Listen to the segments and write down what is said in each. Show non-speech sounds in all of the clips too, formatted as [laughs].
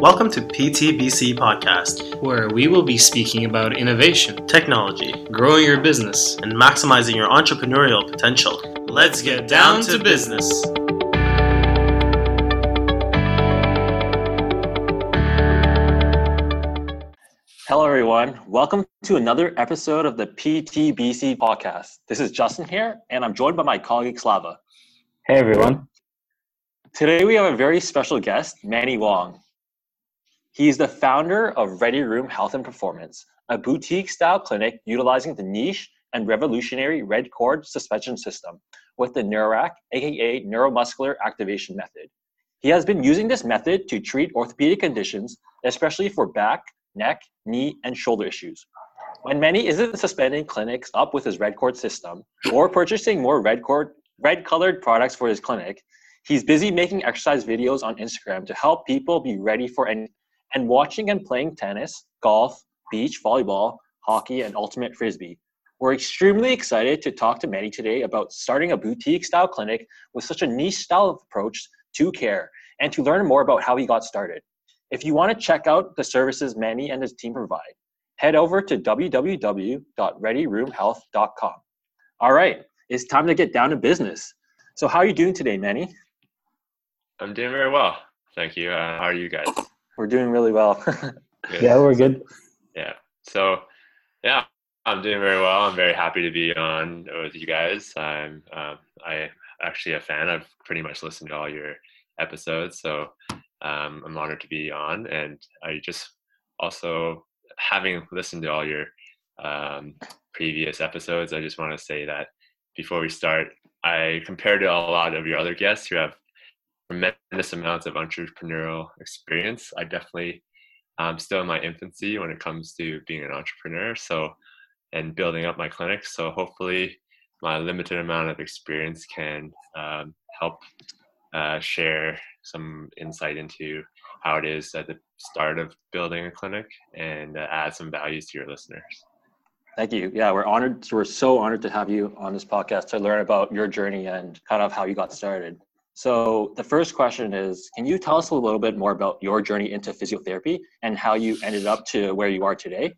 Welcome to PTBC Podcast, where we will be speaking about innovation, technology, growing your business, and maximizing your entrepreneurial potential. Let's get down to business. Hello, everyone. Welcome to another episode of the PTBC podcast. This is Justin here, and I'm joined by my colleague Slava. Hey, everyone. Today, we have a very special guest, Manni Wong. He is the founder of Ready Room Health and Performance, a boutique style clinic utilizing the niche and revolutionary Redcord suspension system with the Neurac, aka neuromuscular activation method. He has been using this method to treat orthopedic conditions, especially for back, neck, knee, and shoulder issues. When Manni isn't suspending clinics up with his Redcord system or purchasing more Redcord red colored products for his clinic, he's busy making exercise videos on Instagram to help people be ready for any and watching and playing tennis, golf, beach volleyball, hockey, and ultimate frisbee. We're extremely excited to talk to Manni today about starting a boutique style clinic with such a niche style of approach to care and to learn more about how he got started. If you want to check out the services Manni and his team provide, head over to www.readyroomhealth.com. All right, it's time to get down to business. So, how are you doing today, Manni? I'm doing very well. Thank you. Uh, how are you guys? We're doing really well. [laughs] yeah, we're good. Yeah. So, yeah, I'm doing very well. I'm very happy to be on with you guys. I'm um, I actually a fan. I've pretty much listened to all your episodes, so um, I'm honored to be on. And I just also having listened to all your um, previous episodes, I just want to say that before we start, I compared to a lot of your other guests who have tremendous amounts of entrepreneurial experience. I definitely am still in my infancy when it comes to being an entrepreneur. So, and building up my clinic. So hopefully, my limited amount of experience can um, help uh, share some insight into how it is at the start of building a clinic and uh, add some values to your listeners. Thank you. Yeah, we're honored. We're so honored to have you on this podcast to learn about your journey and kind of how you got started. So the first question is, can you tell us a little bit more about your journey into physiotherapy and how you ended up to where you are today?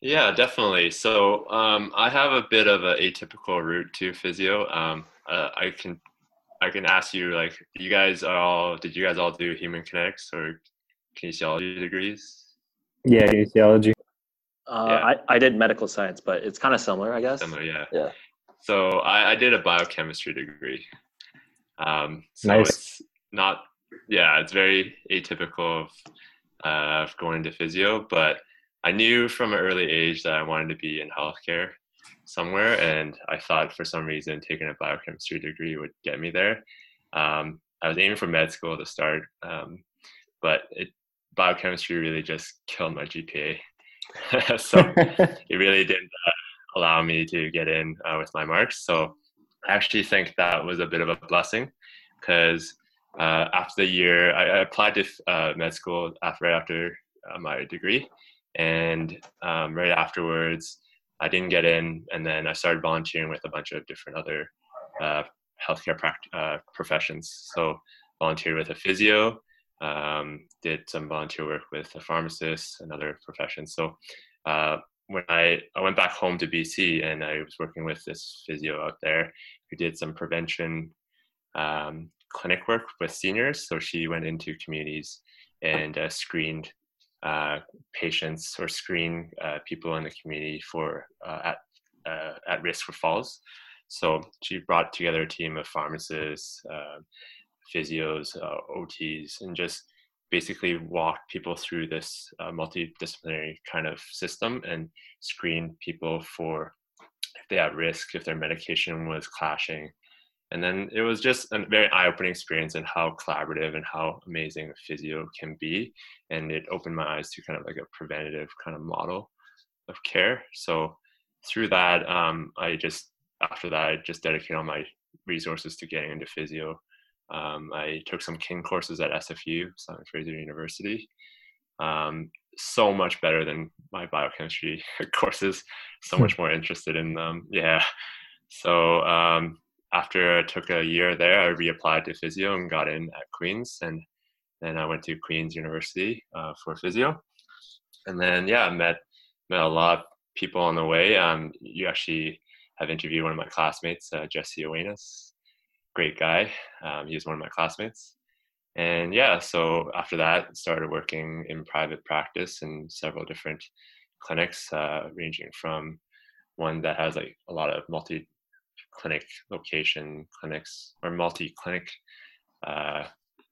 Yeah, definitely. So um, I have a bit of an atypical route to physio. Um, uh, I can I can ask you like, you guys are all did you guys all do human kinetics or kinesiology degrees? Yeah, kinesiology. Uh, yeah. I, I did medical science, but it's kind of similar, I guess. Similar, yeah. Yeah. So I, I did a biochemistry degree. Um, so nice. it's not, yeah, it's very atypical of, uh, of going to physio, but I knew from an early age that I wanted to be in healthcare somewhere, and I thought for some reason taking a biochemistry degree would get me there. Um, I was aiming for med school to start, um, but it, biochemistry really just killed my GPA. [laughs] so [laughs] it really didn't uh, allow me to get in uh, with my marks. So I actually think that was a bit of a blessing because uh, after the year, I, I applied to uh, med school after right after uh, my degree, and um, right afterwards, I didn't get in, and then I started volunteering with a bunch of different other uh, healthcare pract- uh, professions. So volunteered with a physio, um, did some volunteer work with a pharmacist and other professions. So uh, when I, I went back home to BC and I was working with this physio out there who did some prevention um, clinic work with seniors. So she went into communities and uh, screened uh, patients or screen uh, people in the community for uh, at uh, at risk for falls. So she brought together a team of pharmacists, uh, physios, OTs, and just basically walk people through this multidisciplinary kind of system and screen people for if they had risk, if their medication was clashing, and then it was just a very eye-opening experience in how collaborative and how amazing physio can be. And it opened my eyes to kind of like a preventative kind of model of care. So through that um, i just after that i just dedicated all my resources to getting into physio um, i took some kin courses at sfu simon fraser university um, so much better than my biochemistry [laughs] courses so much more interested in them yeah so um, after I took a year there, I reapplied to physio and got in at Queens. And Then I went to Queen's University uh, for physio, and then yeah, I met met a lot of people on the way. Um, you actually have interviewed one of my classmates, uh, Jesse Awanas. Great guy. Um, he was one of my classmates. And yeah, so after that, started working in private practice in several different clinics, uh, ranging from one that has like a lot of multi clinic location clinics or multi clinic uh,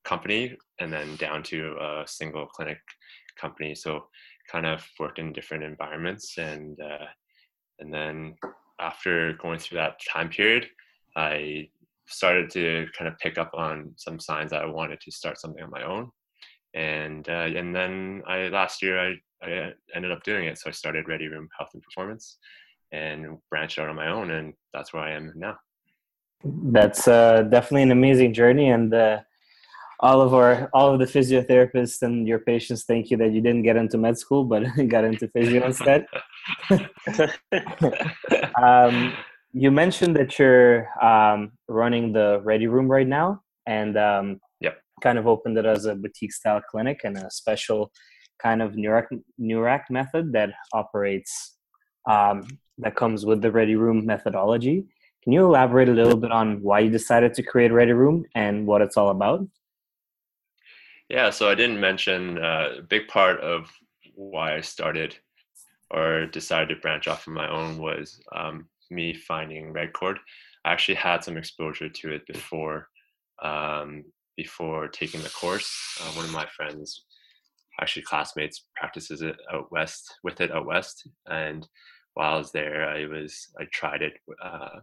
company, and then down to a single clinic company. So kind of worked in different environments, and uh, and then after going through that time period, I started to kind of pick up on some signs that I wanted to start something on my own. And uh, and then I last year I, I ended up doing it. So I started Ready Room Health and Performance and branched out on my own, and that's where I am now. That's uh, definitely an amazing journey, and uh, all of our all of the physiotherapists and your patients thank you that you didn't get into med school but [laughs] got into physio instead. [laughs] [laughs] um, you mentioned that you're um, running the Ready Room right now, and um, yep. kind of opened it as a boutique style clinic and a special kind of Neurac, Neurac method that operates um, that comes with the Ready Room methodology. Can you elaborate a little bit on why you decided to create Ready Room and what it's all about? Yeah, so I didn't mention uh, a big part of why I started or decided to branch off on my own was um, me finding Redcord. I actually had some exposure to it before um, before taking the course. Uh, one of my friends, actually classmates, practices it out west with it out west, and while I was there, I was I tried it uh,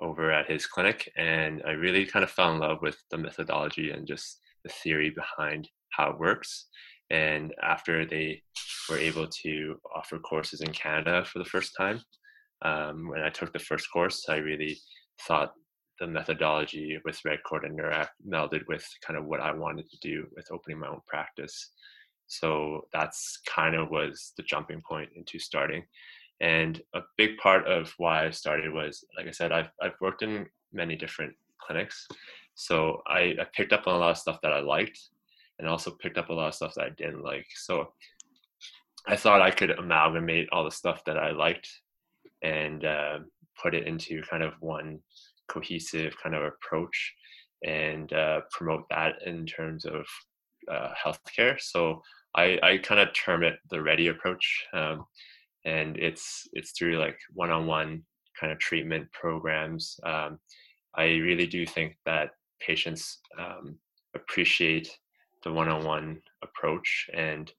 over at his clinic, and I really kind of fell in love with the methodology and just the theory behind how it works. And after they were able to offer courses in Canada for the first time, um, when I took the first course, I really thought the methodology with Redcord and Neurac melded with kind of what I wanted to do with opening my own practice. So that's kind of was the jumping point into starting. And a big part of why I started was, like I said, I've, I've worked in many different clinics. So I, I picked up on a lot of stuff that I liked and also picked up a lot of stuff that I didn't like. So I thought I could amalgamate all the stuff that I liked and uh, put it into kind of one cohesive kind of approach and uh, promote that in terms of uh, healthcare. So I, I kind of term it the ready approach. Um, and it's it's through like one-on-one kind of treatment programs. Um, I really do think that patients um, appreciate the one-on-one approach and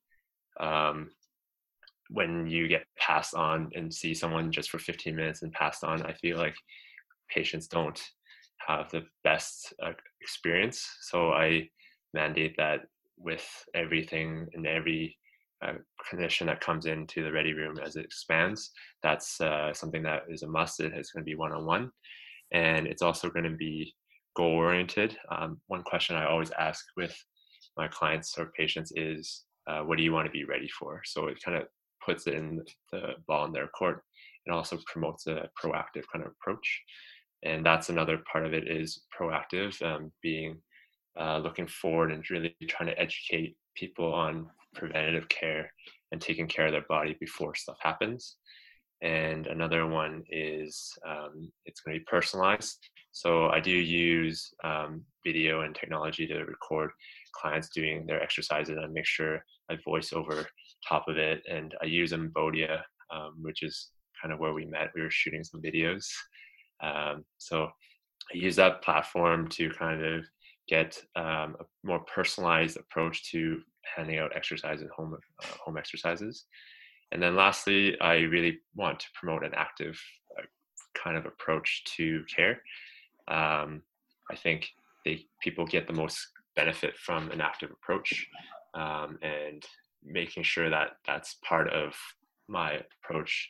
um, when you get passed on and see someone just for 15 minutes and passed on i feel like patients don't have the best uh, experience. So i mandate that with everything and every uh, clinician that comes into the ready room as it expands that's uh, something that is a must it is going to be one-on-one. And it's also going to be goal oriented um, one question i always ask with my clients or patients is uh, what do you want to be ready for? So it kind of puts it in the ball in their court. and also promotes a proactive kind of approach, and that's another part of it is proactive, um, being uh, looking forward and really trying to educate people on preventative care and taking care of their body before stuff happens. And another one is um, it's going to be personalized. So I do use um, video and technology to record clients doing their exercises and make sure I voice over top of it. And I use Embodia, um, which is kind of where we met. We were shooting some videos. Um, so I use that platform to kind of get um, a more personalized approach to handing out exercises, home uh, home exercises. And then lastly, I really want to promote an active uh, kind of approach to care. Um, I think they people get the most benefit from an active approach, um, and making sure that that's part of my approach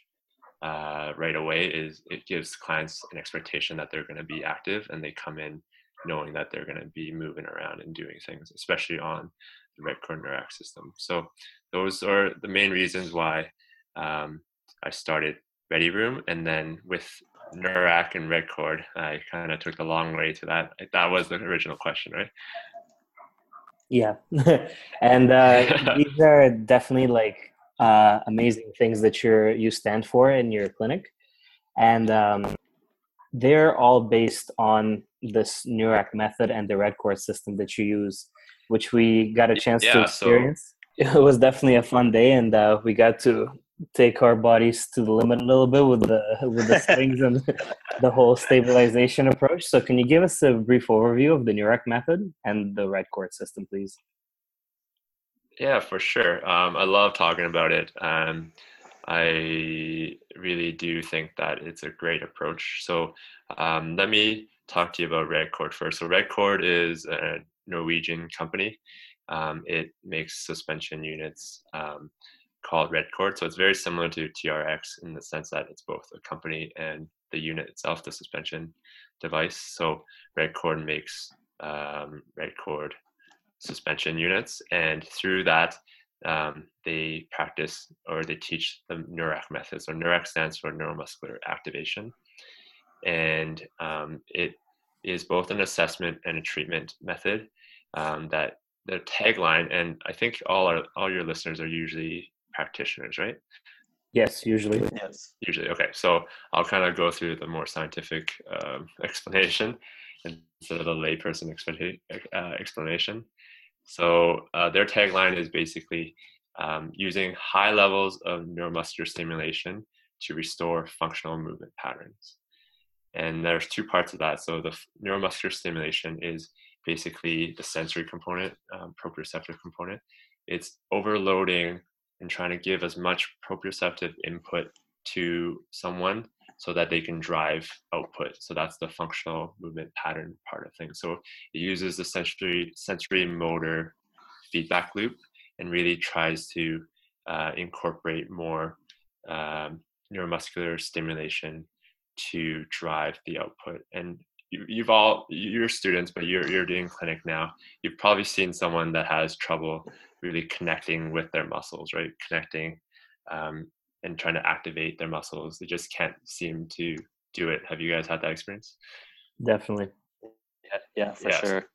uh, right away is it gives clients an expectation that they're going to be active and they come in knowing that they're going to be moving around and doing things, especially on the Redcord Neurac system. So those are the main reasons why um, I started Ready Room, and then with Neurac and Redcord, I kind of took the long way to that. That was the original question, right? Yeah, [laughs] and uh, [laughs] these are definitely like uh, amazing things that you're you stand for in your clinic, and um, they're all based on this Neurac method and the Redcord system that you use, which we got a chance Yeah, to so- experience. [laughs] It was definitely a fun day, and uh, we got to take our bodies to the limit a little bit with the with the slings and [laughs] the whole stabilization approach. So, can you give us a brief overview of the Neurac method and the Redcord system, please? Yeah, for sure. Um, I love talking about it. Um, I really do think that it's a great approach. So um, let me talk to you about Redcord first. So Redcord is a Norwegian company. Um, it makes suspension units um, called Redcord. So it's very similar to TRX in the sense that it's both a company and the unit itself, the suspension device. So Redcord makes um, Redcord suspension units, and through that, um, they practice or they teach the NEURAC method. So NEURAC stands for neuromuscular activation, and um, it is both an assessment and a treatment method. Um, that the tagline, and I think all our all your listeners are usually practitioners, right? Yes, usually. Yes. Usually, okay. So I'll kind of go through the more scientific um, [laughs] explanation instead of the layperson explana- uh, explanation. So uh, their tagline is basically um, using high levels of neuromuscular stimulation to restore functional movement patterns. And there's two parts of that. So the f- neuromuscular stimulation is basically the sensory component, um, proprioceptive component. It's overloading and trying to give as much proprioceptive input to someone so that they can drive output. So that's the functional movement pattern part of things. So it uses the sensory sensory motor feedback loop and really tries to uh, incorporate more um, neuromuscular stimulation to drive the output. And you, you've all you're students, but you're you're doing clinic now. You've probably seen someone that has trouble really connecting with their muscles, right? Connecting um, and trying to activate their muscles. They just can't seem to do it. Have you guys had that experience? Definitely. Yeah, yeah for Yes. sure.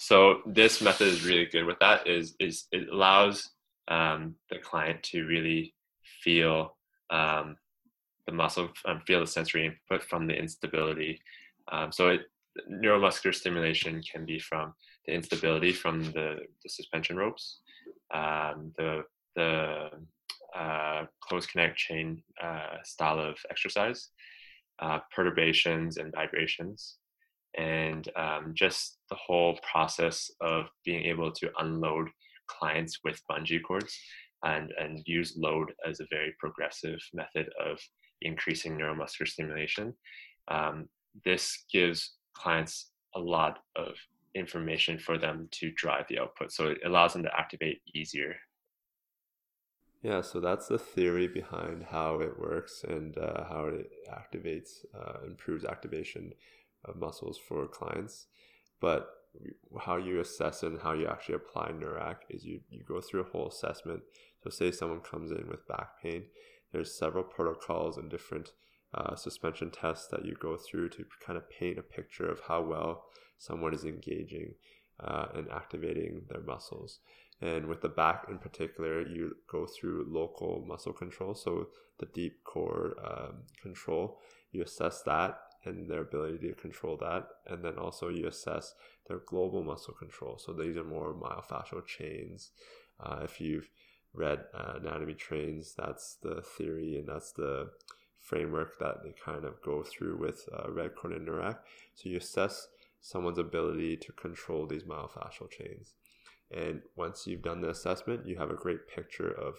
So this method is really good with that. Is is it allows um, the client to really feel um, the muscle, um, feel the sensory input from the instability. Um, so it neuromuscular stimulation can be from the instability from the, the suspension ropes, um, the the uh, close connect chain uh, style of exercise, uh, perturbations and vibrations, and um, just the whole process of being able to unload clients with bungee cords and, and use load as a very progressive method of increasing neuromuscular stimulation. Um, this gives clients a lot of information for them to drive the output. So it allows them to activate easier Yeah, so that's the theory behind how it works and uh, how it activates, uh, improves activation of muscles for clients. But how you assess and how you actually apply Neurac is you, you go through a whole assessment. So, say someone comes in with back pain, there's several protocols and different uh, suspension tests that you go through to kind of paint a picture of how well someone is engaging uh, and activating their muscles. And with the back in particular, you go through local muscle control. So the deep core um, control, you assess that and their ability to control that. And then also you assess their global muscle control. So these are more myofascial chains. Uh, if you've read uh, anatomy trains, that's the theory and that's the framework that they kind of go through with uh, Redcord and neurac. So you assess someone's ability to control these myofascial chains. And once you've done the assessment, you have a great picture of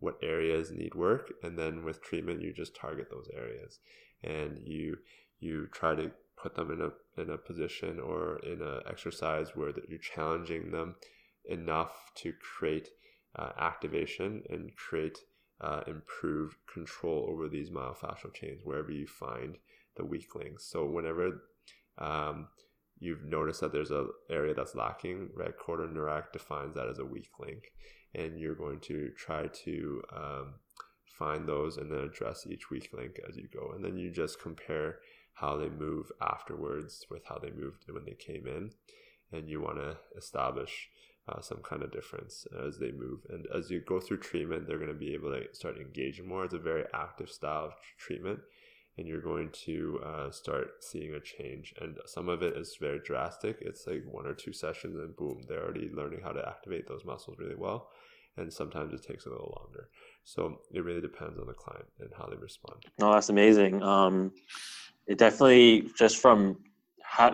what areas need work. And then with treatment, you just target those areas, and you you try to put them in a in a position or in an exercise where that you're challenging them enough to create uh, activation and create uh, improved control over these myofascial chains wherever you find the weak links. So whenever um, you've noticed that there's an area that's lacking, red or neurac defines that as a weak link, and you're going to try to um, find those and then address each weak link as you go, and then you just compare how they move afterwards with how they moved when they came in, and you want to establish uh, some kind of difference as they move. And as you go through treatment, they're going to be able to start engaging more. It's a very active style of treatment, and you're going to uh, start seeing a change. And some of it is very drastic. It's like one or two sessions, and boom, they're already learning how to activate those muscles really well. And sometimes it takes a little longer. So it really depends on the client and how they respond. No, that's amazing. Um, it definitely just from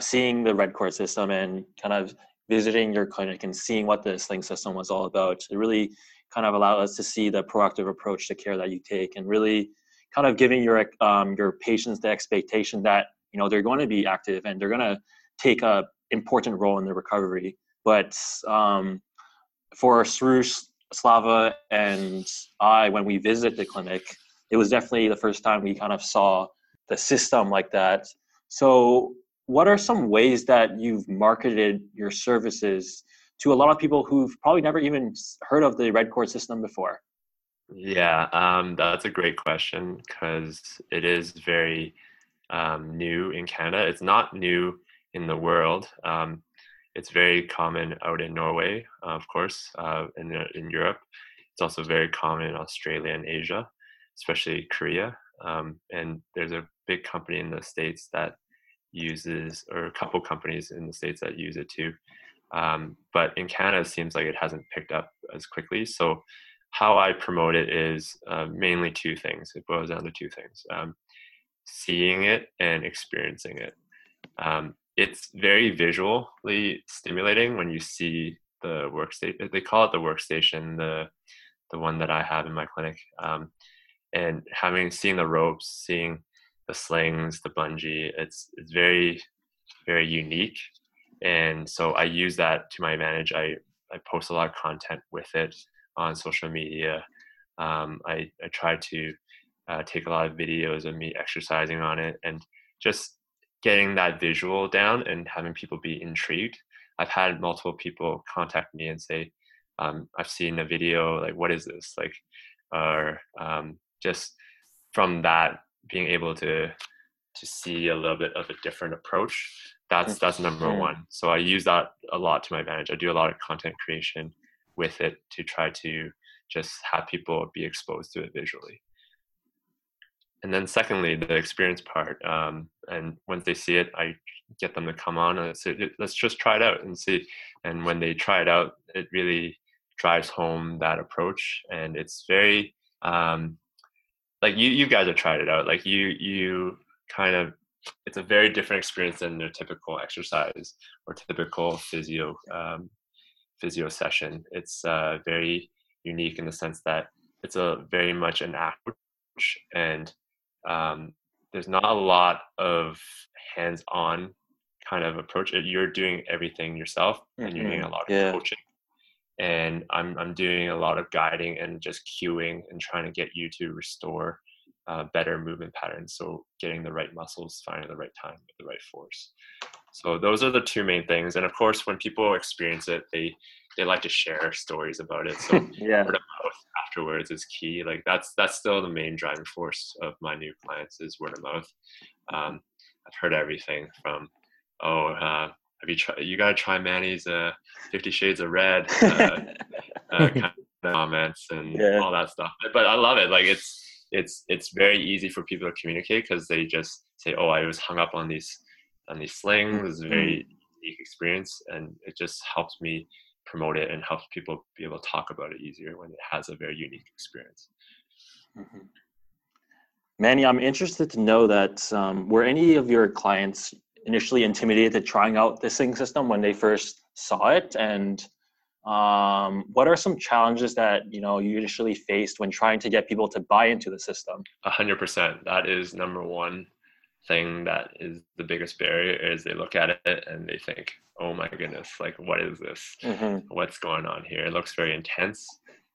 seeing the Redcord system and kind of visiting your clinic and seeing what the sling system was all about it really kind of allowed us to see the proactive approach to care that you take and really kind of giving your um, your patients the expectation that you know they're going to be active and they're going to take a important role in the recovery but um, for Soroush, Slava, and I, when we visited the clinic, it was definitely the first time we kind of saw the system like that. So what are some ways that you've marketed your services to a lot of people who've probably never even heard of the Redcord system before? Yeah um, that's a great question because it is very um, new in canada. It's not new in the world um, it's very common out in norway uh, of course uh, in, in europe. It's also very common in australia and asia especially korea um, and there's a big company in the states that uses, or a couple companies in the states that use it too. Um, but in Canada, it seems like it hasn't picked up as quickly. So how I promote it is uh, mainly two things. It boils down to two things: um, seeing it and experiencing it. Um, it's very visually stimulating when you see the workstation. They call it the workstation, the the one that I have in my clinic. Um, and having seen the ropes, seeing the slings, the bungee. It's it's very very unique, and so I use that to my advantage. I I post a lot of content with it on social media. Um, I I try to uh, take a lot of videos of me exercising on it and just getting that visual down and having people be intrigued. I've had multiple people contact me and say, um, "I've seen a video. Like, what is this? Like, or um, just from that being able to to see a little bit of a different approach that's that's number one. So i use that a lot to my advantage. I do a lot of content creation with it to try to just have people be exposed to it visually. And then secondly the experience part um, and once they see it i get them to come on and say let's just try it out and see. And when they try it out it really drives home that approach. And it's very um, like you you guys have tried it out like you you kind of it's a very different experience than a typical exercise or typical physio um, physio session it's uh, very unique in the sense that it's a very much an approach and um, there's not a lot of hands-on kind of approach you're doing everything yourself and mm-hmm. you're doing a lot of yeah. coaching and I'm I'm doing a lot of guiding and just cueing and trying to get you to restore uh, better movement patterns. So getting the right muscles, finding the right time with the right force. So those are the two main things. And of course, when people experience it, they they like to share stories about it. So [laughs] yeah. word of mouth afterwards is key. Like that's that's still the main driving force of my new clients is word of mouth. Um, I've heard everything from oh uh, have you tried? You gotta try Manni's uh, Fifty Shades of Red uh, [laughs] uh, kind of comments and yeah. all that stuff. But I love it. Like it's it's it's very easy for people to communicate because they just say, "Oh, I was hung up on these on these slings." It's a very mm-hmm. unique experience, and it just helps me promote it and helps people be able to talk about it easier when it has a very unique experience. Mm-hmm. Manni, I'm interested to know that um, were any of your clients initially intimidated to trying out the Sling system when they first saw it, and um, what are some challenges that you know you initially faced when trying to get people to buy into the system? A hundred percent. That is number one thing that is the biggest barrier is they look at it and they think, "Oh my goodness, like what is this? Mm-hmm. What's going on here?" It looks very intense.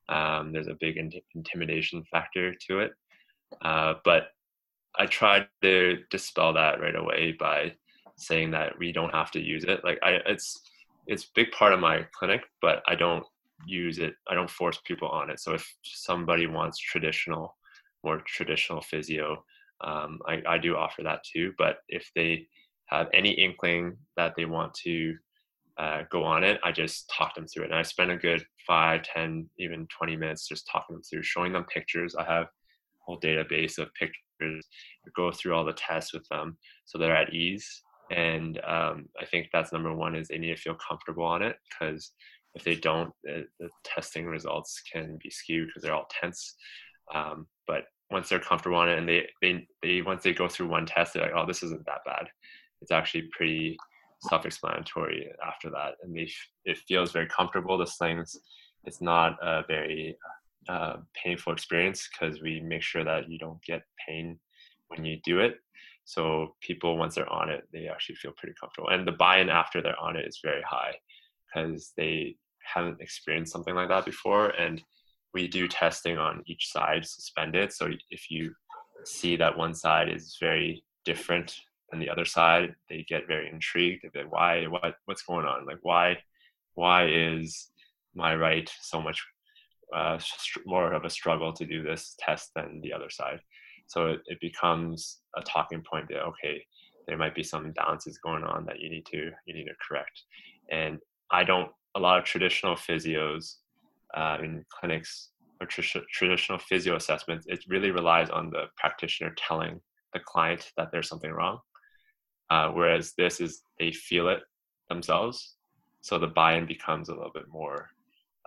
Um, there's a big in- intimidation factor to it, uh, but I tried to dispel that right away by saying that we don't have to use it. Like I, it's it's big part of my clinic, but I don't use it. I don't force people on it. So if somebody wants traditional, more traditional physio, um, I, I do offer that too. But if they have any inkling that they want to uh, go on it, I just talk them through it. And I spend a good five, ten, even 20 minutes just talking them through, showing them pictures. I have a whole database of pictures, go through all the tests with them so they're at ease. And um, I think that's number one is they need to feel comfortable on it because if they don't, the, the, testing results can be skewed because they're all tense. Um, but once they're comfortable on it and they, they, they, once they go through one test, they're like, oh, this isn't that bad. It's actually pretty self-explanatory after that. And they, it feels very comfortable. The slings, it's not a very uh, painful experience because we make sure that you don't get pain when you do it. So people, once they're on it, they actually feel pretty comfortable. And the buy-in after they're on it is very high because they haven't experienced something like that before. And we do testing on each side suspended. So if you see that one side is very different than the other side, they get very intrigued. They're like, why, what, what's going on? Like, why, why is my right so much uh, more of a struggle to do this test than the other side? So it, it becomes a talking point that, okay, there might be some imbalances going on that you need to, you need to correct. And I don't, a lot of traditional physios uh, in clinics or tr- traditional physio assessments, it really relies on the practitioner telling the client that there's something wrong. Uh, whereas this is they feel it themselves, so the buy-in becomes a little bit more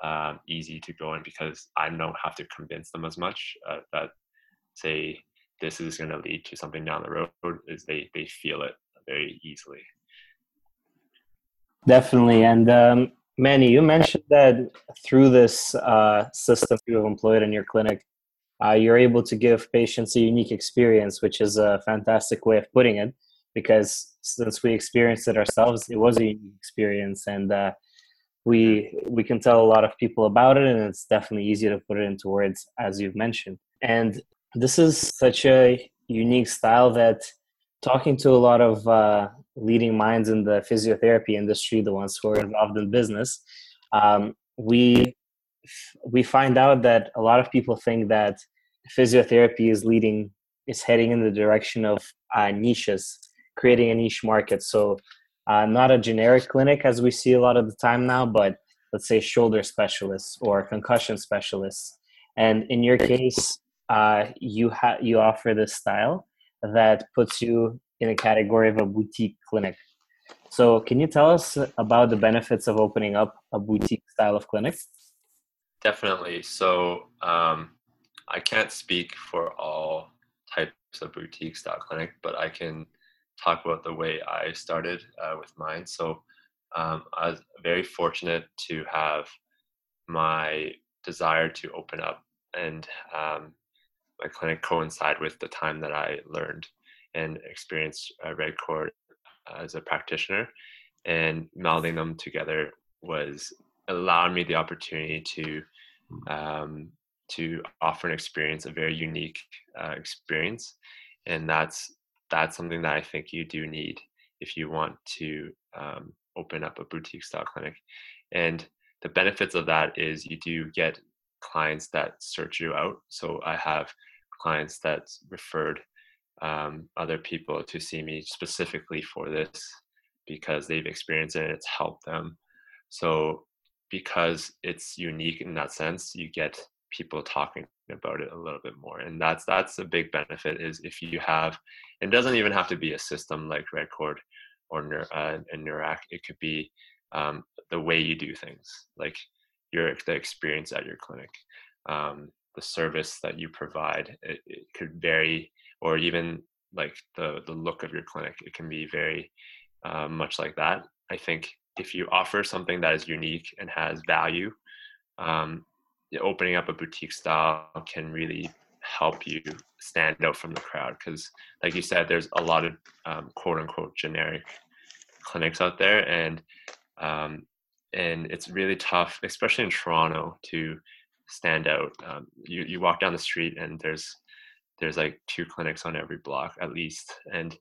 um, easy to go in because I don't have to convince them as much uh, that say this is going to lead to something down the road. Is they they feel it very easily. Definitely, and um, Manni, you mentioned that through this uh, system you've employed in your clinic, uh, you're able to give patients a unique experience, which is a fantastic way of putting it. Because since we experienced it ourselves, it was a unique experience, and uh, we we can tell a lot of people about it, and it's definitely easier to put it into words, as you've mentioned. And this is such a unique style that talking to a lot of uh, leading minds in the physiotherapy industry, the ones who are involved in business, um, we we find out that a lot of people think that physiotherapy is leading is heading in the direction of uh, niches, creating a niche market. So, uh, not a generic clinic as we see a lot of the time now, but let's say shoulder specialists or concussion specialists. And in your case, uh, you have you offer this style that puts you in a category of a boutique clinic. So, can you tell us about the benefits of opening up a boutique style of clinic? Definitely. So, um, I can't speak for all types of boutique style clinic, but I can talk about the way I started uh, with mine. So, um, I was very fortunate to have my desire to open up and um, my clinic coincide with the time that I learned and experienced uh, Redcord as a practitioner. And melding them together was allowing me the opportunity to um, to offer an experience, a very unique uh, experience, and that's that's something that I think you do need if you want to um, open up a boutique style clinic. And the benefits of that is you do get clients that search you out. So I have clients that referred um, other people to see me specifically for this because they've experienced it and it's helped them. So because it's unique in that sense, you get people talking about it a little bit more and that's that's a big benefit is if you have it doesn't even have to be a system like redcord or uh, Neurac it could be um, the way you do things like your the experience at your clinic um, the service that you provide it, it, could vary or even like the the look of your clinic it can be very uh, much like that. I think if you offer something that is unique and has value um, opening up a boutique style can really help you stand out from the crowd because like you said there's a lot of um, quote unquote generic clinics out there and um, and it's really tough especially in toronto to stand out. Um, you you walk down the street and there's there's like two clinics on every block at least, and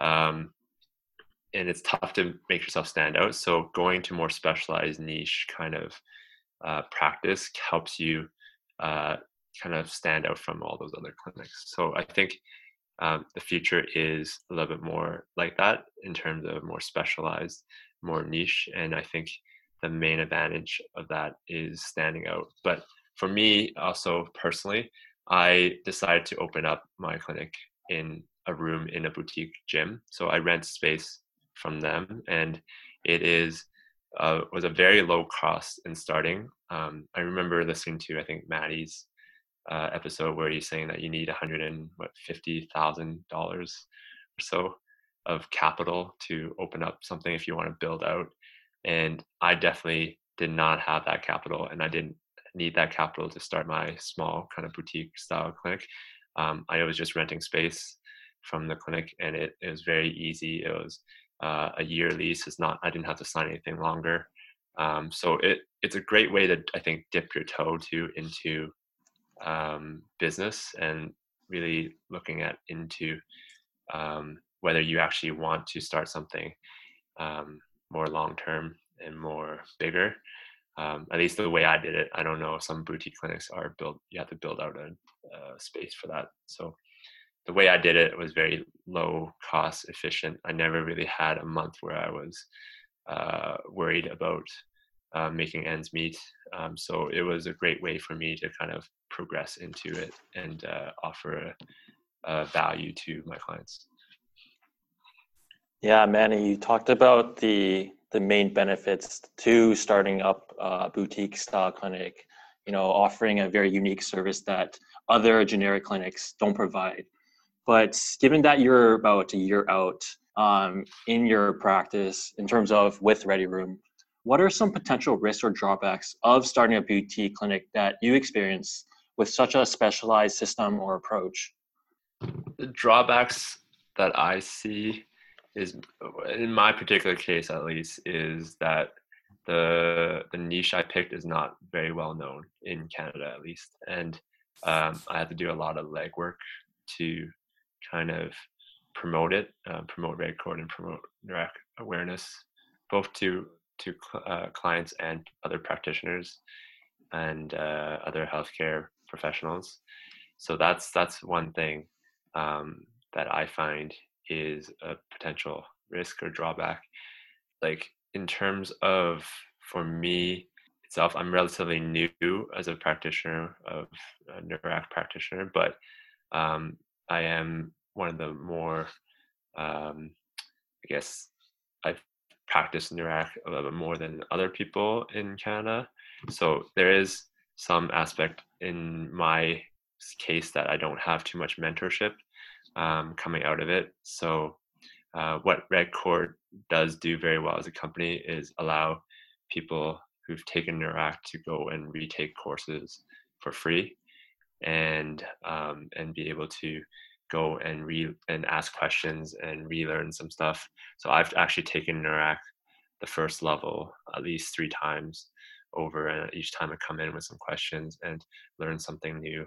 um, and it's tough to make yourself stand out. So going to more specialized niche kind of uh, practice helps you uh, kind of stand out from all those other clinics. So I think um, the future is a little bit more like that in terms of more specialized, more niche, and I think the main advantage of that is standing out. But for me, also personally, I decided to open up my clinic in a room in a boutique gym. So I rent space from them, and it is uh, was a very low cost in starting. Um, I remember listening to I think Maddie's uh, episode where he's saying that you need 100 and what fifty thousand dollars or so of capital to open up something if you want to build out. And I definitely did not have that capital, and I didn't need that capital to start my small kind of boutique style clinic. Um, I was just renting space from the clinic, and it, it was very easy. It was uh, a year lease. It's not. I didn't have to sign anything longer. Um, so it it's a great way to I think dip your toe to into um, business and really looking at into um, whether you actually want to start something um, more long term and more bigger. Um, at least the way I did it, I don't know. Some boutique clinics are built. You have to build out a, a space for that. So the way I did it was very low cost, efficient. I never really had a month where I was uh, worried about uh, making ends meet. Um, so it was a great way for me to kind of progress into it and uh, offer a, a value to my clients. Yeah, Manni, you talked about the the main benefits to starting up a boutique style clinic. You know, offering a very unique service that other generic clinics don't provide. But given that you're about a year out um, in your practice in terms of with Ready Room, what are some potential risks or drawbacks of starting a boutique clinic that you experience with such a specialized system or approach? The drawbacks that I see is, in my particular case at least, is that the the niche I picked is not very well known in Canada at least, and um, I had to do a lot of legwork to kind of promote it, uh, promote Redcord and promote Neurac awareness, both to to uh, clients and other practitioners and uh, other healthcare professionals. So that's that's one thing um, that I find is a potential risk or drawback. Like in terms of for me itself, I'm relatively new as a practitioner of a Neurac practitioner, but um, I am one of the more, um, I guess, I've practiced Neurac a little bit more than other people in Canada. So there is some aspect in my case that I don't have too much mentorship um, coming out of it. So, uh, what Redcord does do very well as a company is allow people who've taken Neurac to go and retake courses for free, and um, and be able to go and re and ask questions and relearn some stuff. So I've actually taken Neurac the first level at least three times over, and each time I come in with some questions and learn something new,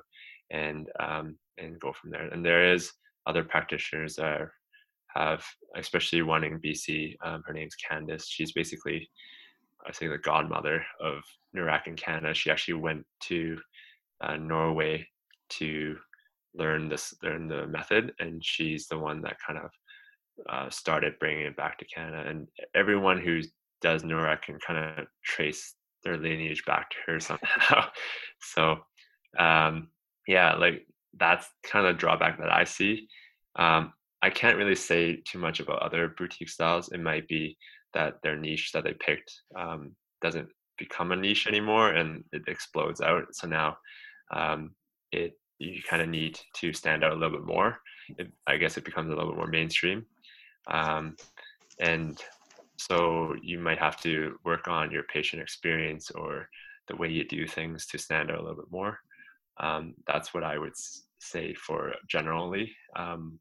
and um, and go from there. And there is other practitioners that have, especially one in BC. Um, her name's Candice. She's basically, I say, the godmother of Neurac in Canada. She actually went to uh, Norway to learn this, learn the method, and she's the one that kind of uh, started bringing it back to Canada. And everyone who does Neurac can kind of trace their lineage back to her [laughs] somehow. so, um, yeah, like that's kind of the drawback that I see. Um, I can't really say too much about other boutique styles. It might be that their niche that they picked um, doesn't become a niche anymore and it explodes out. So now um, it you kind of need to stand out a little bit more. It, I guess it becomes a little bit more mainstream. Um, and so you might have to work on your patient experience or the way you do things to stand out a little bit more. Um, that's what I would say for generally um,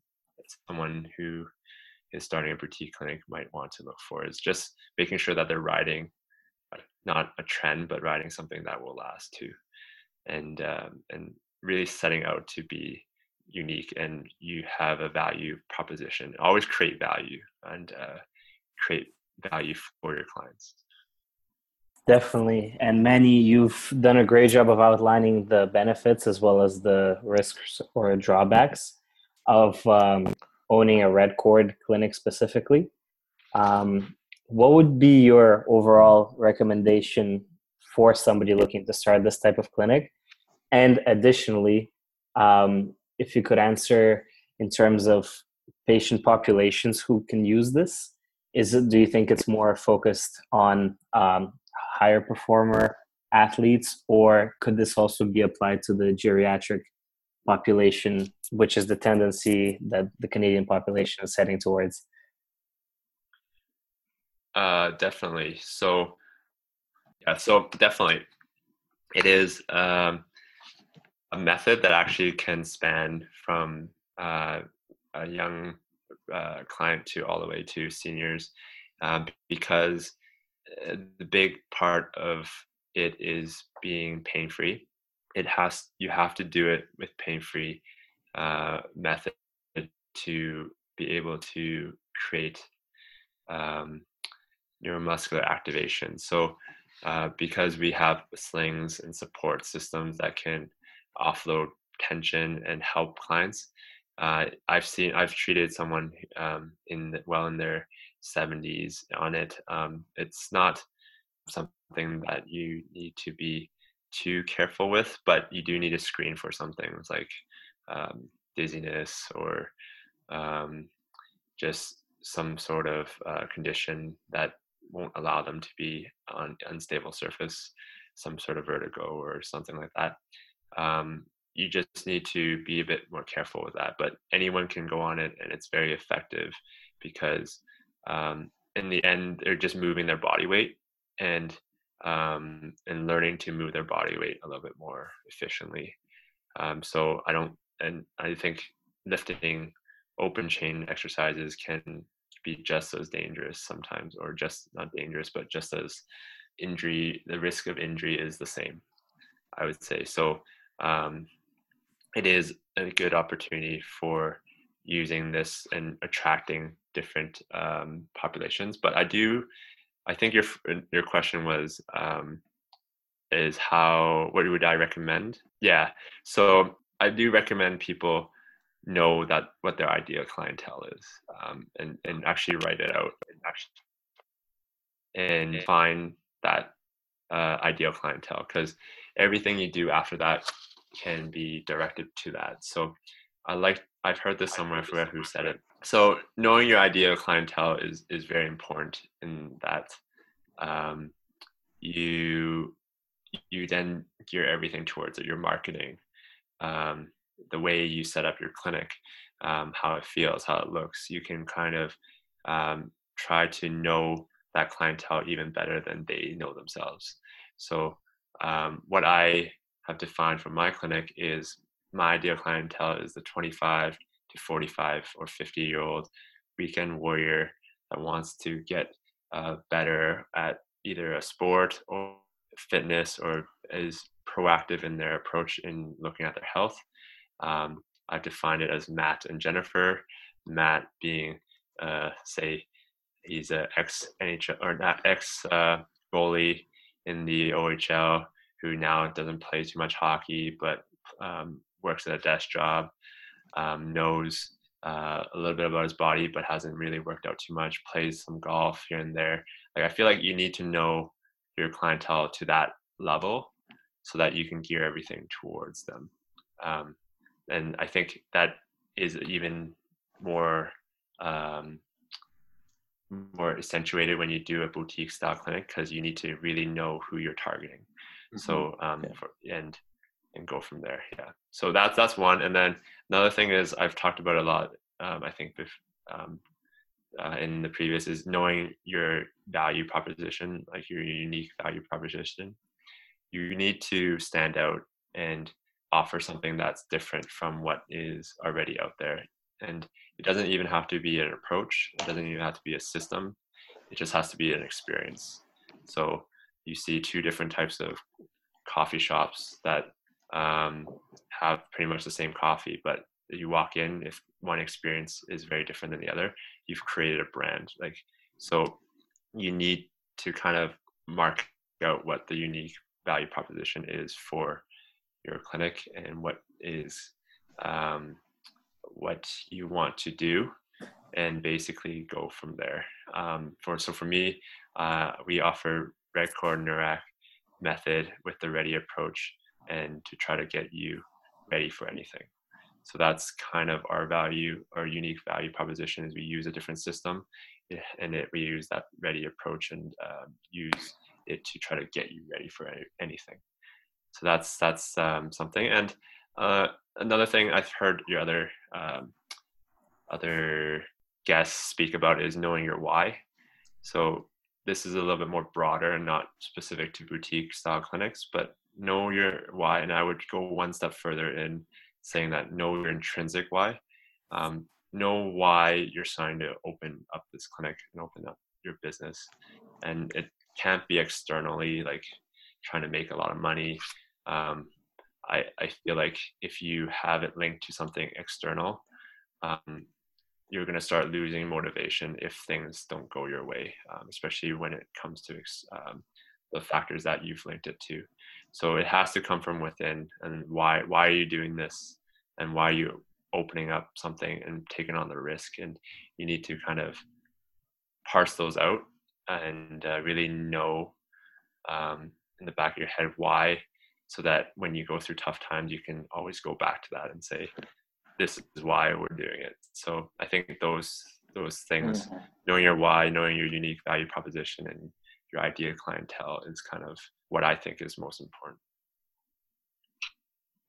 someone who is starting a boutique clinic might want to look for is just making sure that they're riding not a trend but riding something that will last too. And um, and really setting out to be unique and you have a value proposition. Always create value and uh, create value for your clients Definitely. And Manni, you've done a great job of outlining the benefits as well as the risks or drawbacks of um, owning a Redcord clinic specifically. Um, what would be your overall recommendation for somebody looking to start this type of clinic? And additionally, um, if you could answer in terms of patient populations who can use this, is it do you think it's more focused on um, higher performer athletes, or could this also be applied to the geriatric population, which is the tendency that the Canadian population is heading towards? Uh, definitely. So, yeah, so definitely, it is um, a method that actually can span from uh, a young uh, client to all the way to seniors, um, because the big part of it is being pain free. It has you have to do it with pain free uh, method to be able to create um, neuromuscular activation. So, uh, because we have slings and support systems that can offload tension and help clients, uh, I've seen I've treated someone um, in well in their 70s on it. Um, it's not something that you need to be too careful with, but you do need to screen for some things like um, dizziness or um, just some sort of uh, condition that won't allow them to be on unstable surface, some sort of vertigo or something like that. Um, you just need to be a bit more careful with that. But anyone can go on it, and it's very effective because um, in the end, they're just moving their body weight and um, and learning to move their body weight a little bit more efficiently. Um, so I don't, and I think lifting open chain exercises can be just as dangerous sometimes, or just not dangerous, but just as injury. The risk of injury is the same, I would say. So um, it is a good opportunity for using this and attracting different um, populations. But I do I think your your question was um, is how what would I recommend? Yeah, so I do recommend people know that what their ideal clientele is, um, and and actually write it out and actually and find that uh, ideal clientele because everything you do after that can be directed to that. So I like I've heard this somewhere. I forget who said it. So knowing your ideal clientele is is very important in that um, you you then gear everything towards it. Your marketing, um, the way you set up your clinic, um, how it feels, how it looks. You can kind of um, try to know that clientele even better than they know themselves. So um, what I have defined for my clinic is my ideal clientele is the 25 to 45 or 50 year old weekend warrior that wants to get uh, better at either a sport or fitness or is proactive in their approach in looking at their health. Um, I've defined it as Matt and Jennifer. Matt being, uh, say, he's an ex NHL or not ex uh, goalie in the OHL who now doesn't play too much hockey but um, works at a desk job, um, knows uh, a little bit about his body but hasn't really worked out too much, plays some golf here and there. Like I feel like you need to know your clientele to that level so that you can gear everything towards them. Um, and I think that is even more um, more accentuated when you do a boutique style clinic because you need to really know who you're targeting. Mm-hmm. So um, yeah. for, and and go from there. Yeah. So that's that's one. And then another thing is I've talked about a lot. Um, I think um, uh, in the previous is knowing your value proposition, like your unique value proposition. You need to stand out and offer something that's different from what is already out there. And it doesn't even have to be an approach. It doesn't even have to be a system. It just has to be an experience. So you see two different types of coffee shops that um, have pretty much the same coffee, but you walk in, if one experience is very different than the other, you've created a brand. Like so, you need to kind of mark out what the unique value proposition is for your clinic and what is um, what you want to do and basically go from there. Um, for so for me, uh, we offer Redcord Neurac method with the ready approach, and to try to get you ready for anything. So that's kind of our value, our unique value proposition is we use a different system and it, we use that ready approach and uh, use it to try to get you ready for any, anything. So that's, that's um, something. And uh, another thing I've heard your other, um, other guests speak about is knowing your why. So this is a little bit more broader and not specific to boutique style clinics, but know your why. And I would go one step further in saying that know your intrinsic why. Um, know why you're starting to open up this clinic and open up your business. And it can't be externally like trying to make a lot of money. Um, I, I feel like if you have it linked to something external, um, you're going to start losing motivation if things don't go your way, um, especially when it comes to um, the factors that you've linked it to. So it has to come from within. And why why are you doing this? And why are you opening up something and taking on the risk? And you need to kind of parse those out and uh, really know um, in the back of your head why, so that when you go through tough times, you can always go back to that and say, "This is why we're doing it." So I think those those things, mm-hmm. knowing your why, knowing your unique value proposition, and your ideal clientele is kind of what I think is most important.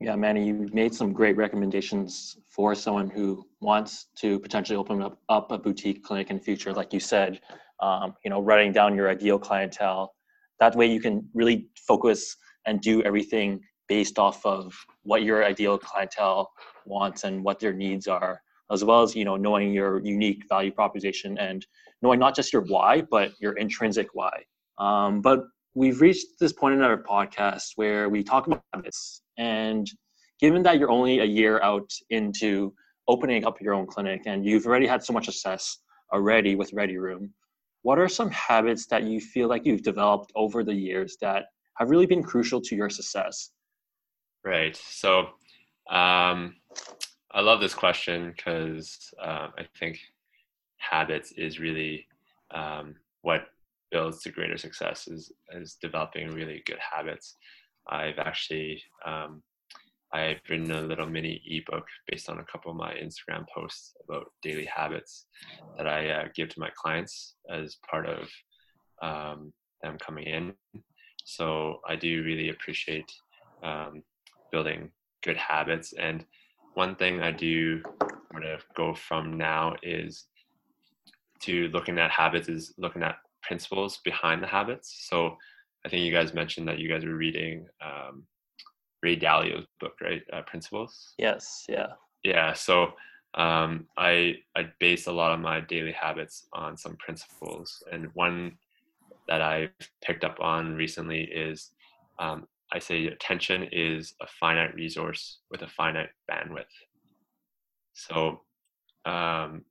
Yeah, Manni, you made some great recommendations for someone who wants to potentially open up, up a boutique clinic in the future. Like you said, um, you know, writing down your ideal clientele. That way, you can really focus and do everything based off of what your ideal clientele wants and what their needs are, as well as you know knowing your unique value proposition and knowing not just your why, but your intrinsic why. Um, but we've reached this point in our podcast where we talk about this. And given that you're only a year out into opening up your own clinic and you've already had so much success already with Ready Room, what are some habits that you feel like you've developed over the years that have really been crucial to your success? Right. So um, I love this question because uh, I think habits is really um, what builds to greater success is is developing really good habits. I've actually um, I've written a little mini ebook based on a couple of my Instagram posts about daily habits that I uh, give to my clients as part of um, them coming in. So I do really appreciate um, building good habits. And one thing I do sort of go from now is to looking at habits is looking at principles behind the habits. So I think you guys mentioned that you guys were reading um, Ray Dalio's book, right? Uh, Principles. Yes. Yeah. Yeah. So um, I I base a lot of my daily habits on some principles, and one that I've picked up on recently is um, I say attention is a finite resource with a finite bandwidth. So um,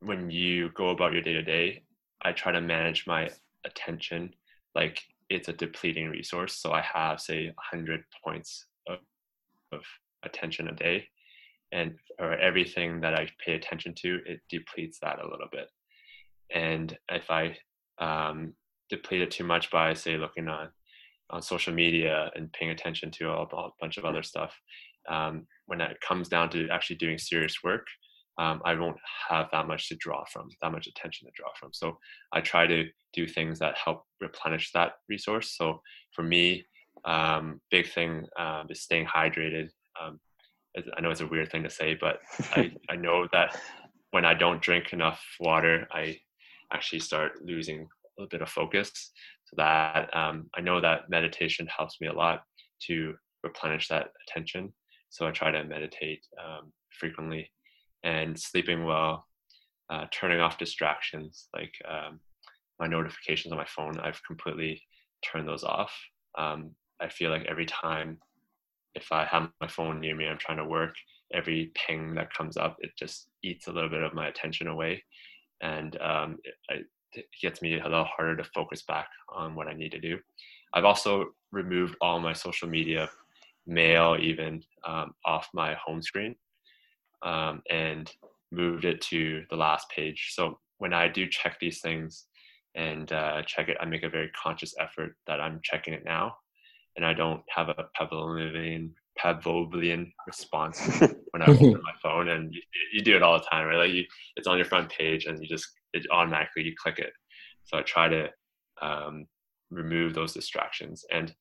when you go about your day to day, I try to manage my attention like it's a depleting resource. So I have, say, 100 points of, of attention a day. And or everything that I pay attention to, it depletes that a little bit. And if I um, deplete it too much by, say, looking on on social media and paying attention to a, a bunch of other stuff, um, when it comes down to actually doing serious work, um, I won't have that much to draw from, that much attention to draw from. So I try to do things that help replenish that resource. So for me, um, big thing um, is staying hydrated. Um, I know it's a weird thing to say, but I, [laughs] I know that when I don't drink enough water, I actually start losing a little bit of focus. So that um, I know that meditation helps me a lot to replenish that attention. So I try to meditate um, frequently and sleeping well, uh, turning off distractions like um, my notifications on my phone. I've completely turned those off. Um, I feel like every time if I have my phone near me, I'm trying to work, every ping that comes up, it just eats a little bit of my attention away. And um, it, it gets me a little harder to focus back on what I need to do. I've also removed all my social media, mail even, um, off my home screen. Um, and moved it to the last page. So when I do check these things and uh, check it, I make a very conscious effort that I'm checking it now, and I don't have a Pavlovian Pavlovian response [laughs] when I open my phone. And you, you do it all the time, right? Like you, it's on your front page, and you just it automatically you click it. So I try to um, remove those distractions. And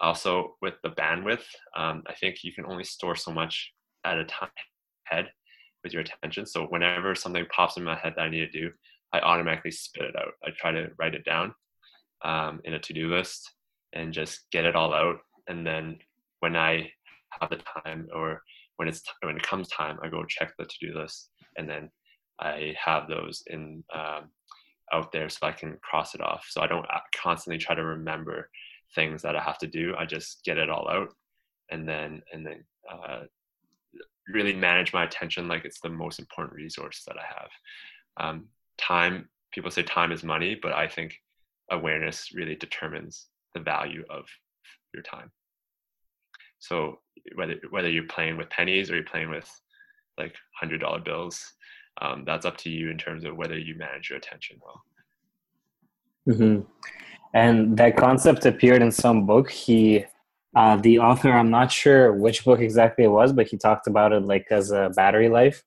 also with the bandwidth um, i think you can only store so much at a time head with your attention. So whenever something pops in my head that i need to do i automatically spit it out. I try to write it down um, in a to-do list and just get it all out. And then when i have the time or when it's when it comes time i go check the to-do list and then i have those in um, out there so i can cross it off so i don't constantly try to remember things that I have to do. I just get it all out, and then and then uh, really manage my attention like it's the most important resource that I have. Um, time. People say time is money, but I think awareness really determines the value of your time. So whether whether you're playing with pennies or you're playing with like hundred dollar bills, um, that's up to you in terms of whether you manage your attention well. Mm-hmm. And that concept appeared in some book. He uh, the author i'm not sure which book exactly it was but he talked about it like as a battery life.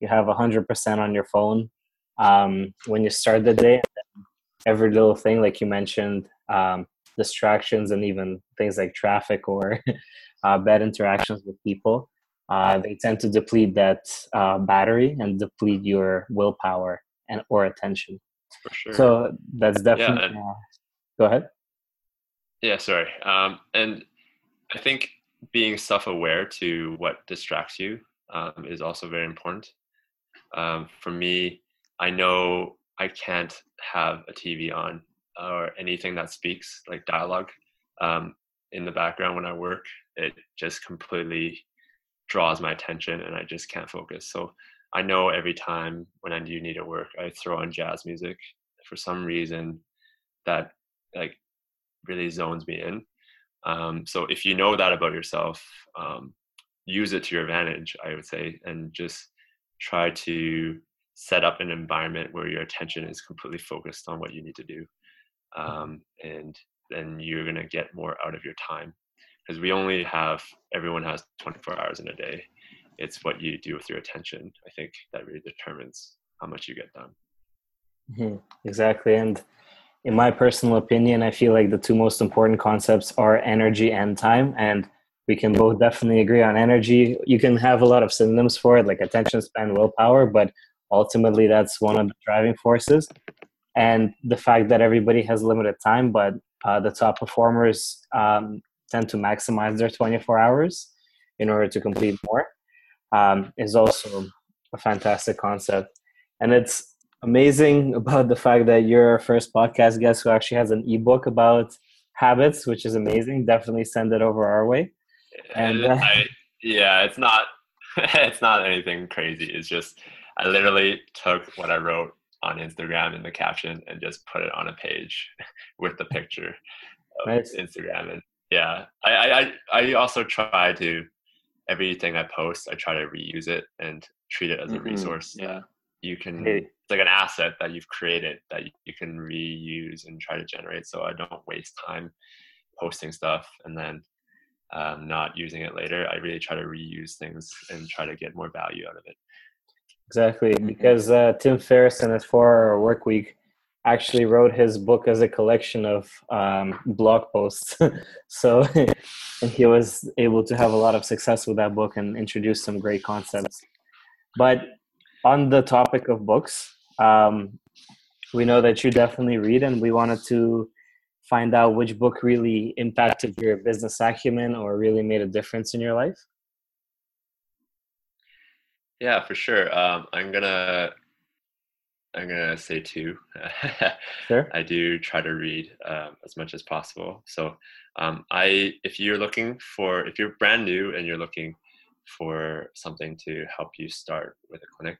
You have 100% on your phone um, when you start the day every little thing like you mentioned um, distractions and even things like traffic or [laughs] uh, bad interactions with people uh, they tend to deplete that uh, battery and deplete your willpower and or attention Sure. so that's definitely yeah, and, uh, Go ahead. Yeah, sorry. Um, and I think being self-aware to what distracts you um, is also very important. Um, for me, I know I can't have a TV on or anything that speaks like dialogue um, in the background when I work. It just completely draws my attention, and I just can't focus. So I know every time when I do need to work, I throw on jazz music. For some reason, that like really zones me in. Um, so if you know that about yourself, um, use it to your advantage, I would say, and just try to set up an environment where your attention is completely focused on what you need to do. Um, and then you're going to get more out of your time because we only have, everyone has 24 hours in a day. It's what you do with your attention, I think, that really determines how much you get done. Mm-hmm. Exactly. And in my personal opinion, I feel like the two most important concepts are energy and time. And we can both definitely agree on energy. You can have a lot of synonyms for it, like attention span, willpower, but ultimately that's one of the driving forces. And the fact that everybody has limited time, but uh, the top performers um, tend to maximize their 24 hours in order to complete more um, is also a fantastic concept. And it's amazing [laughs] about the fact that you're our first podcast guest who actually has an ebook about habits, which is amazing. Definitely send it over our way. And uh, I, yeah, it's not [laughs] it's not anything crazy. It's just I literally took what I wrote on Instagram in the caption and just put it on a page [laughs] with the picture of nice. Instagram. And yeah, I, I I also try to everything I post, I try to reuse it and treat it as a mm-hmm. resource. Yeah you can hey. it's like an asset that you've created that you can reuse and try to generate so i don't waste time posting stuff and then um, not using it later i really try to reuse things and try to get more value out of it exactly mm-hmm. because uh, tim ferriss in his four hour work week actually wrote his book as a collection of um, blog posts [laughs] so [laughs] he was able to have a lot of success with that book and introduce some great concepts but on the topic of books, um, we know that you definitely read, and we wanted to find out which book really impacted your business acumen or really made a difference in your life. Yeah, for sure. Um, I'm gonna I'm gonna say two. [laughs] sure. I do try to read um, as much as possible. So, um, I if you're looking for if you're brand new and you're looking for something to help you start with a clinic,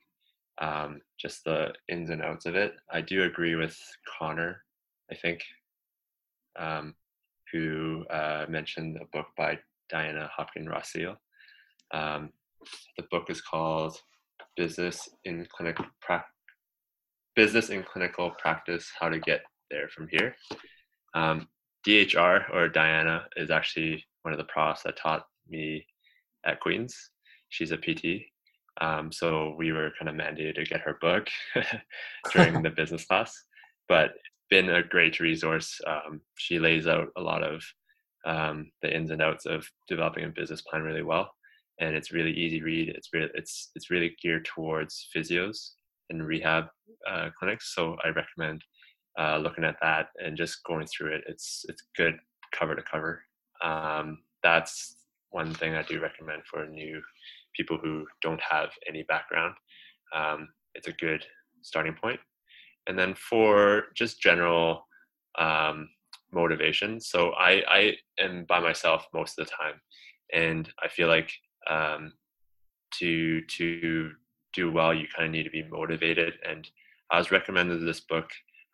um, just the ins and outs of it. I do agree with Connor, I think, um, who uh, mentioned a book by Diana Hopkins Rossio. Um, the book is called business in clinic pra- business in clinical practice, how to get there from here. Um, DHR or Diana is actually one of the profs that taught me at Queens. She's a PT. Um, so we were kind of mandated to get her book [laughs] during the [laughs] business class. But it's been a great resource. Um, she lays out a lot of um, the ins and outs of developing a business plan really well, and it's really easy read. It's really it's it's really geared towards physios and rehab uh, clinics. So I recommend uh, looking at that and just going through it. It's it's good cover to cover. Um, that's one thing I do recommend for new people who don't have any background. Um, it's a good starting point. And then for just general um, motivation, so I, I am by myself most of the time, and I feel like um, to to do well, you kind of need to be motivated. And I was recommended this book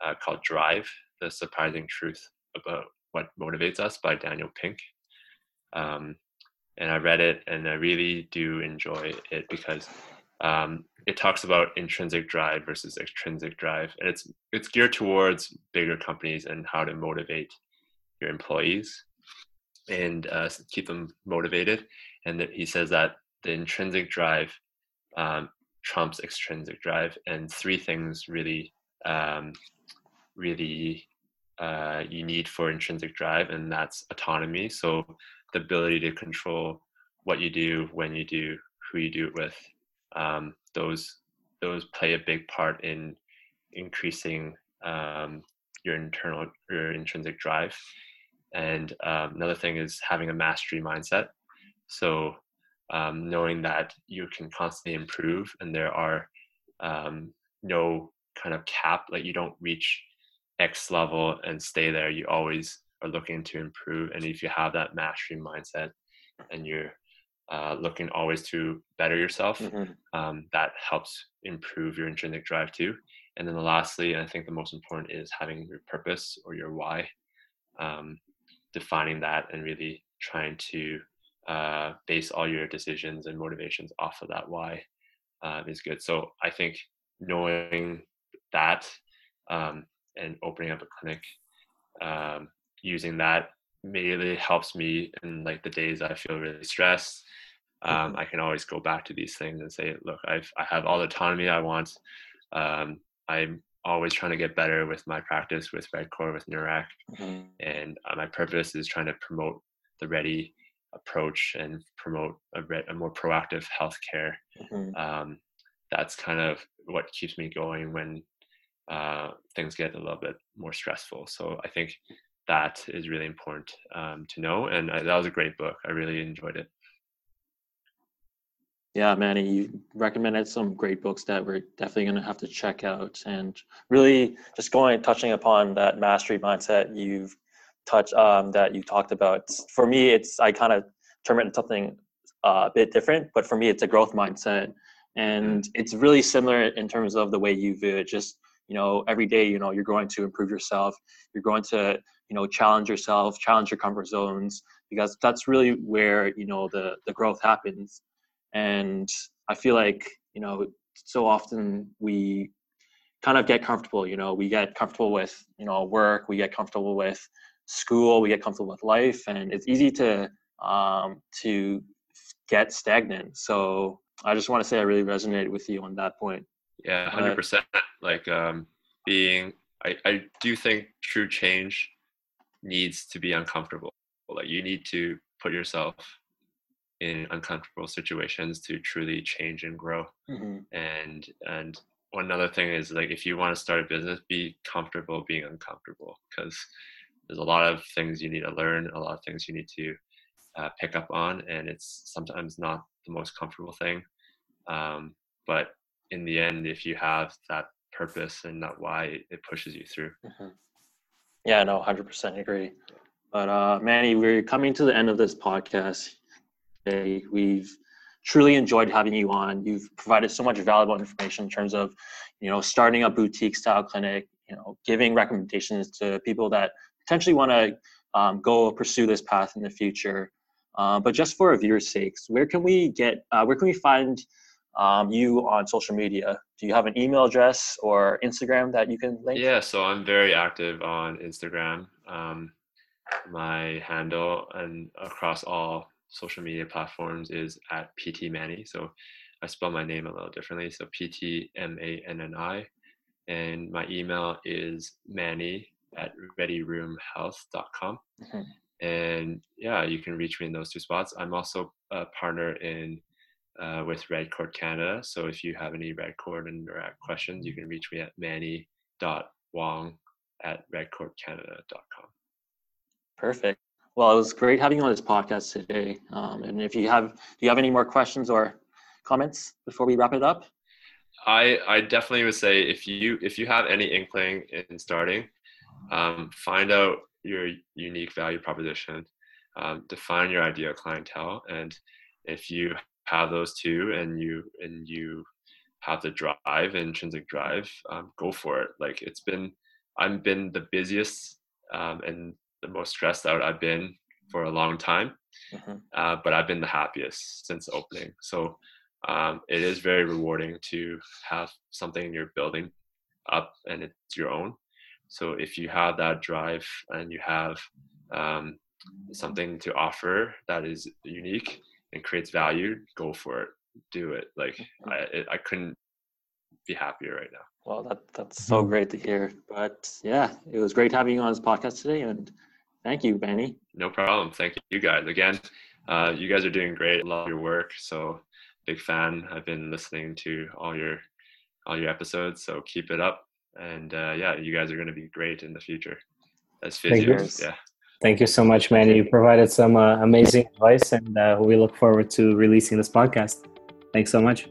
uh, called Drive: The Surprising Truth About What Motivates Us by Daniel Pink. Um, and I read it, and I really do enjoy it because um, it talks about intrinsic drive versus extrinsic drive, and it's it's geared towards bigger companies and how to motivate your employees and uh, keep them motivated. And he says that the intrinsic drive um, trumps extrinsic drive, and three things really um, really uh, you need for intrinsic drive, and that's autonomy. So the ability to control what you do, when you do, who you do it with. Um, those those play a big part in increasing um, your internal your intrinsic drive. And um, another thing is having a mastery mindset. So um, knowing that you can constantly improve, and there are um, no kind of cap, like you don't reach X level and stay there. You always are looking to improve. And if you have that mastery mindset and you're uh, looking always to better yourself, mm-hmm. um, that helps improve your intrinsic drive too. And then lastly, and I think the most important is having your purpose or your why, um, defining that and really trying to uh, base all your decisions and motivations off of that why uh, is good. So I think knowing that um, and opening up a clinic um, using that immediately helps me in like the days I feel really stressed. Um, mm-hmm. I can always go back to these things and say, look, I've I have all the autonomy I want. Um, I'm always trying to get better with my practice with Redcord with Neurac, mm-hmm. and uh, my purpose is trying to promote the ready approach and promote a, re- a more proactive healthcare. Mm-hmm. Um, that's kind of what keeps me going when uh, things get a little bit more stressful. So I think that is really important um, to know. And I, that was a great book. I really enjoyed it. Yeah, Manni, you recommended some great books that we're definitely going to have to check out. And really, just going touching upon that mastery mindset you've touched um, that you talked about. For me, it's I kind of term it something uh, a bit different, but for me, it's a growth mindset, and it's really similar in terms of the way you view it. Just you know, every day, you know, you're going to improve yourself. You're going to you know challenge yourself challenge your comfort zones because that's really where you know the the growth happens and i feel like you know so often we kind of get comfortable you know we get comfortable with you know work we get comfortable with school we get comfortable with life and it's easy to um to get stagnant so i just want to say i really resonated with you on that point yeah 100% uh, like um being I, I do think true change needs to be uncomfortable. Like you need to put yourself in uncomfortable situations to truly change and grow. Mm-hmm. And and one other thing is like if you want to start a business, be comfortable being uncomfortable because there's a lot of things you need to learn, a lot of things you need to uh, pick up on, and it's sometimes not the most comfortable thing. Um, but in the end, if you have that purpose and that why, it pushes you through. Mm-hmm. Yeah, no, 100% agree. But uh, Manni, we're coming to the end of this podcast today. We've truly enjoyed having you on. You've provided so much valuable information in terms of, you know, starting a boutique style clinic, you know, giving recommendations to people that potentially want to um, go pursue this path in the future. Uh, but just for our viewer's sakes, where can we get, uh, where can we find um, you on social media. Do you have an email address or Instagram that you can link? Yeah, so I'm very active on Instagram. Um, my handle and across all social media platforms is at PT Manni. So I spell my name a little differently. So P T M A N N I. And my email is manni at readyroomhealth.com. Mhm. And yeah, you can reach me in those two spots. I'm also a partner in uh, with Redcord Canada. So if you have any Redcord and Neurac questions, you can reach me at manni.wong at redcordcanada.com. Perfect. Well, it was great having you on this podcast today. Um, and if you have, do you have any more questions or comments before we wrap it up? I I definitely would say if you if you have any inkling in starting, um, find out your unique value proposition, um, define your ideal clientele, and if you have those two and you and you have the drive, intrinsic drive, um, go for it. Like it's been, I've been the busiest um, and the most stressed out I've been for a long time, Mhm. uh, but I've been the happiest since opening. So um, it is very rewarding to have something you're building up and it's your own. So if you have that drive and you have um, something to offer that is unique and creates value, go for it. Do it. Like I, it, I couldn't be happier right now. Well, that that's so great to hear. But yeah, it was great having you on this podcast today, and thank you, Benny. No problem. Thank you guys again. Uh, you guys are doing great. Love your work. So big fan. I've been listening to all your all your episodes. So keep it up. And uh, yeah, you guys are going to be great in the future as Thank you. Yeah. Thank you so much, Manni. You provided some uh, amazing advice, and uh, we look forward to releasing this podcast. Thanks so much.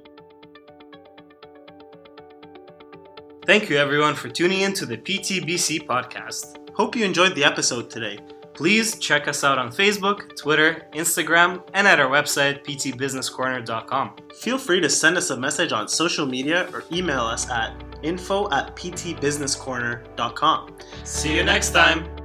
Thank you, everyone, for tuning in to the PTBC podcast. Hope you enjoyed the episode today. Please check us out on Facebook, Twitter, Instagram, and at our website, ptbusinesscorner.com. Feel free to send us a message on social media or email us at info at ptbusinesscorner.com. See you next time.